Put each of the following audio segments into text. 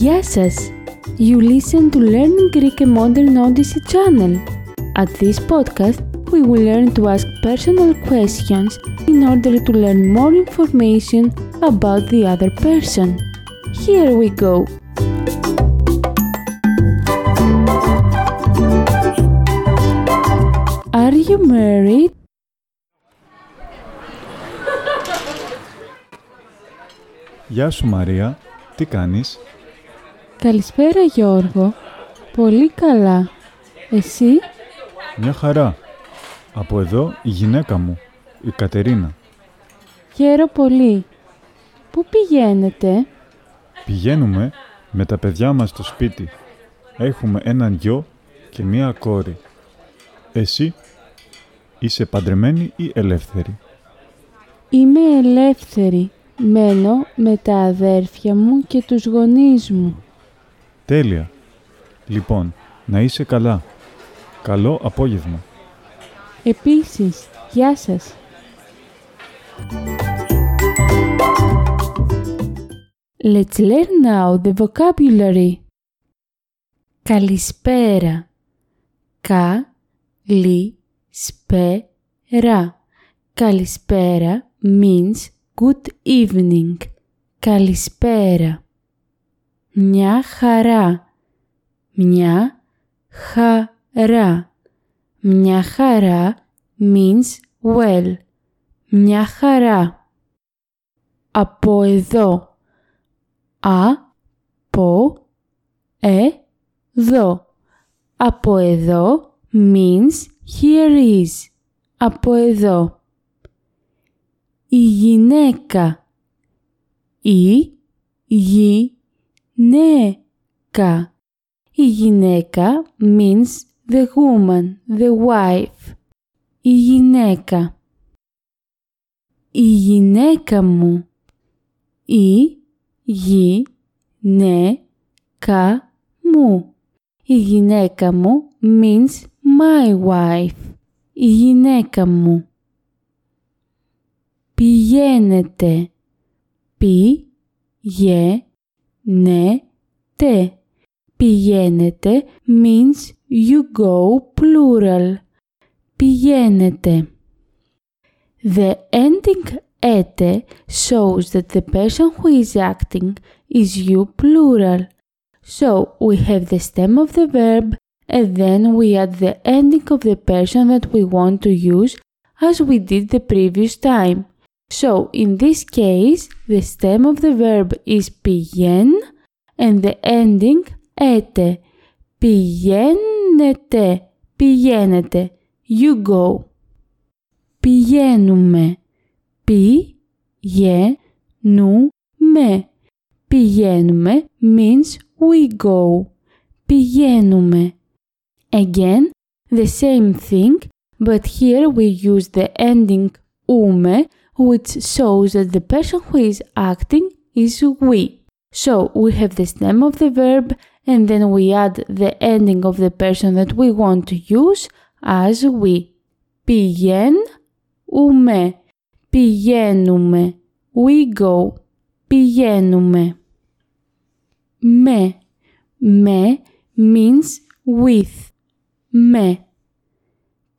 Γεια σας! You listen to Learning Greek and Modern Odyssey channel. At this podcast, we will learn to ask personal questions in order to learn more information about the other person. Here we go! Are you married? Γεια σου Μαρία, τι κάνεις? Καλησπέρα Γιώργο. Πολύ καλά. Εσύ; Μια χαρά. Από εδώ η γυναίκα μου, η Κατερίνα. Χαίρο πολύ. Πού πηγαίνετε; Πηγαίνουμε με τα παιδιά μας στο σπίτι. Έχουμε έναν γιο και μία κόρη. Εσύ είσαι παντρεμένη ή ελεύθερη; Είμαι ελεύθερη. Μένω με τα αδέρφια μου και τους γονείς μου. Τέλεια. Λοιπόν, να είσαι καλά. Καλό απόγευμα. Επίσης, γεια σας. Let's learn now the vocabulary. Καλησπέρα. Κα, λι, σπε, ρα. Καλησπέρα means good evening. Καλησπέρα. Μια χαρά. Μια χαρά. Μια χαρά means well. Μια χαρά. Από εδώ. Α, πο, ε, δω. Από εδώ means here is. Από εδώ. Η γυναίκα. Η γυναίκα. Η γυναίκα means the woman, the wife. Η γυναίκα. Η γυναίκα μου. Η γυναίκα μου. Η γυναίκα μου means my wife. Η γυναίκα μου. Πηγαίνετε. Πι, γε, ναι, τε. Πηγαίνετε means you go plural. Πηγαίνετε. The ending ete shows that the person who is acting is you plural. So we have the stem of the verb and then we add the ending of the person that we want to use as we did the previous time. So in this case, the stem of the verb is πηγαίν and the ending ete. Πηγαίνετε, πηγαίνετε. You go. Πηγαίνουμε. Πηγαίνουμε. Πηγαίνουμε means we go. Πηγαίνουμε. Again, the same thing, but here we use the ending ume, which shows that the person who is acting is we. So we have the stem of the verb and then we add the ending of the person that we want to use as we. Πηγαίνουμε. Πηγαίνουμε. We go. Πηγαίνουμε. Με. Με means with. Με.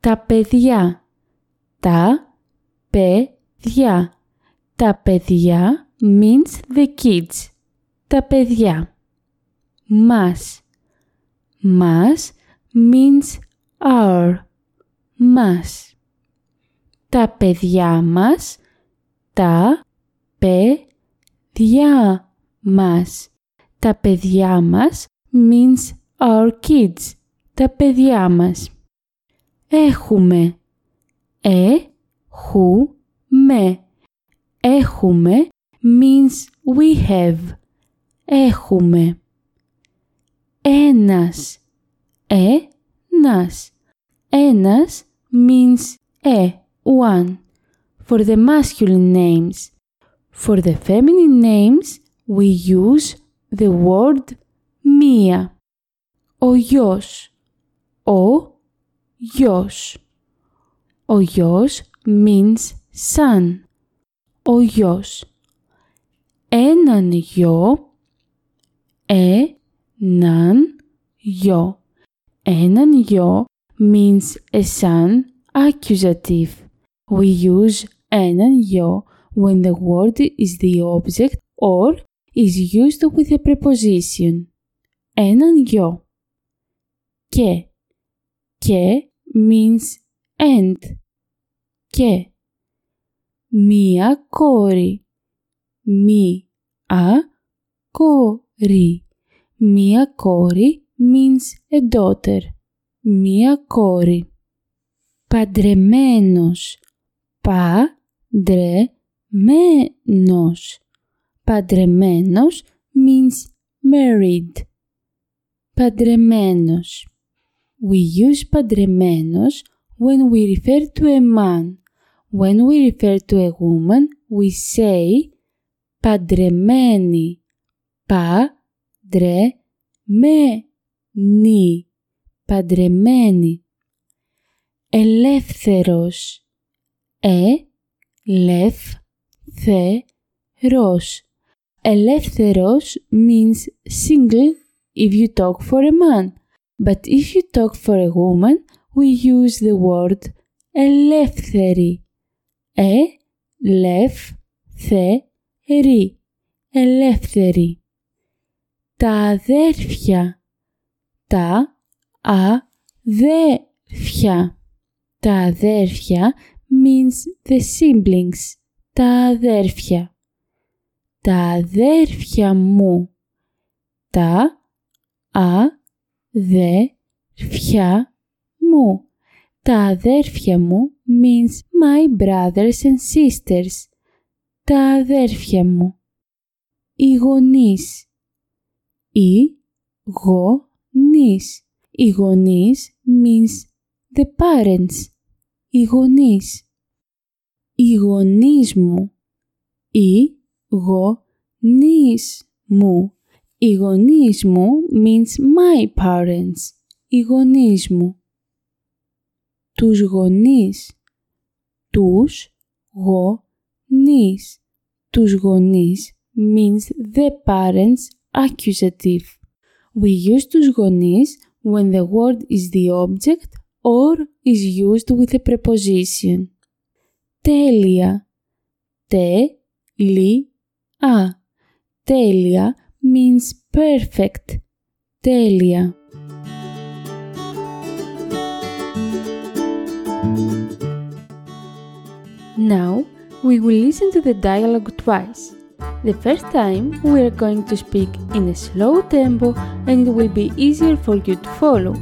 Τα παιδιά. Τα παιδιά. Τα παιδιά means the kids. Τα παιδιά. Μας. Μας means our. Μας. Τα παιδιά μας. Τα παιδιά μας. Τα παιδιά μας means our kids. Τα παιδιά μας. Έχουμε. Ε-χου-με. Έχουμε means we have. Έχουμε. Ένας. Ε-νας. Ένας means a, one. For the masculine names. For the feminine names, we use the word μία. Ο γιος. Ο γιος. Ο γιος means son. Ο γιος. Έναν γιο. έναν γιο. Έναν γιο means a son accusative. We use έναν γιο when the word is the object or is used with a preposition. Έναν γιο. Και. Και means and. Και. Μία κόρη. Μη. Α. Κόρη. Μία κόρη means a daughter. Μία κόρη. Παντρεμένος. Πα. Δρε. Μένος. Παντρεμένος means married. Παντρεμένος. We use παντρεμένος when we refer to a man. When we refer to a woman, we say παντρεμένη. Πα, δρε, με, νι. Παντρεμένη. Ελεύθερος. Ε, λεφ, θε, ρος. Ελεύθερος means single if you talk for a man. But if you talk for a woman, we use the word ελεύθερη. Ε, λεφ, θε, ρι. Ελεύθερη. Τα αδέρφια. Τα αδέρφια. Τα αδέρφια means the siblings. Τα αδέρφια. Τα αδέρφια μου. Τα αδέρφια μου. Τα αδέρφια μου means my brothers and sisters. Τα αδέρφια μου. Οι γονείς. Οι γονείς. Οι γονείς means the parents. Οι γονείς. Οι γονείς μου. Οι γονείς μου. Οι γονείς μου means my parents. Οι γονείς μου. Τους γονείς. Τους γονείς. Τους γονείς means the parents accusative. We use τους γονείς when the word is the object or is used with a preposition. Τέλεια. Τε-λι-α. Τέλεια means perfect. Τέλεια. Now we will listen to the dialogue twice. The first time we are going to speak in a slow tempo and it will be easier for you to follow.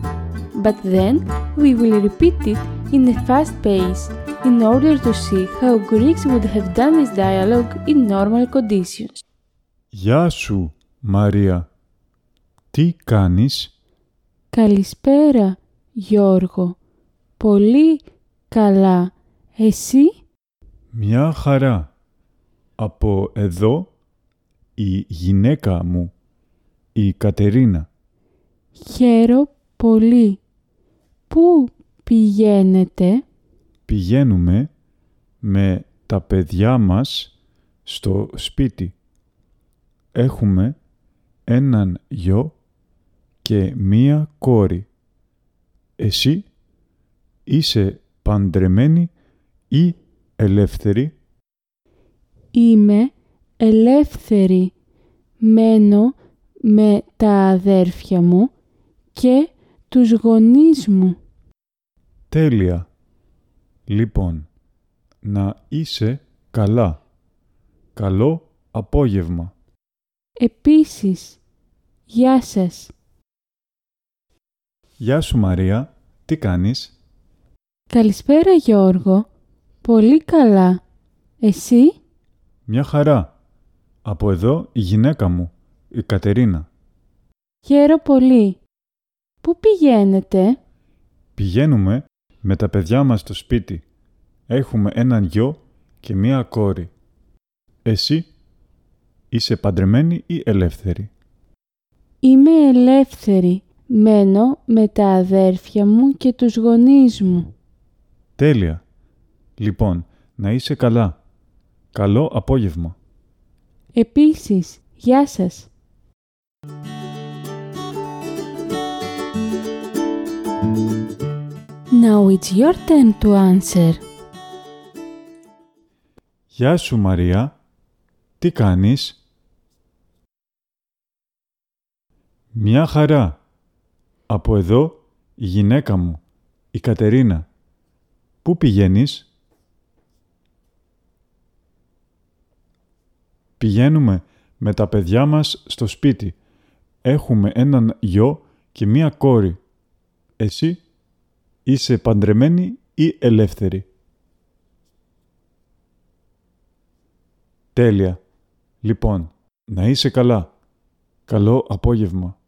But then we will repeat it in a fast pace in order to see how Greeks would have done this dialogue in normal conditions. Γεια σου, Μαρία. Τι κάνεις? Καλησπέρα, Γιώργο. Πολύ καλά. Εσύ? Μια χαρά. Από εδώ η γυναίκα μου, η Κατερίνα. Χαίρο πολύ. Πού πηγαίνετε; Πηγαίνουμε με τα παιδιά μας στο σπίτι. Έχουμε έναν γιο και μία κόρη. Εσύ είσαι παντρεμένη ή ελεύθερη. Είμαι ελεύθερη. Μένω με τα αδέρφια μου και τους γονείς μου. Τέλεια. Λοιπόν, να είσαι καλά. Καλό απόγευμα. Επίσης, γεια σας. Γεια σου Μαρία, τι κάνεις; Καλησπέρα Γιώργο. Πολύ καλά. Εσύ; Μια χαρά. Από εδώ η γυναίκα μου, η Κατερίνα. Χαίρο πολύ. Πού πηγαίνετε; Πηγαίνουμε με τα παιδιά μας στο σπίτι. Έχουμε έναν γιο και μία κόρη. Εσύ είσαι παντρεμένη ή ελεύθερη; Είμαι ελεύθερη. Μένω με τα αδέρφια μου και τους γονείς μου. Τέλεια. Λοιπόν, να είσαι καλά. Καλό απόγευμα. Επίσης, γεια σας. Now it's your turn to answer. Γεια σου Μαρία. Τι κάνεις; Μια χαρά. Από εδώ η γυναίκα μου, η Κατερίνα. Πού πηγαίνεις; Πηγαίνουμε με τα παιδιά μας στο σπίτι. Έχουμε έναν γιο και μία κόρη. Εσύ είσαι παντρεμένη ή ελεύθερη; Τέλεια. Λοιπόν, να είσαι καλά. Καλό απόγευμα.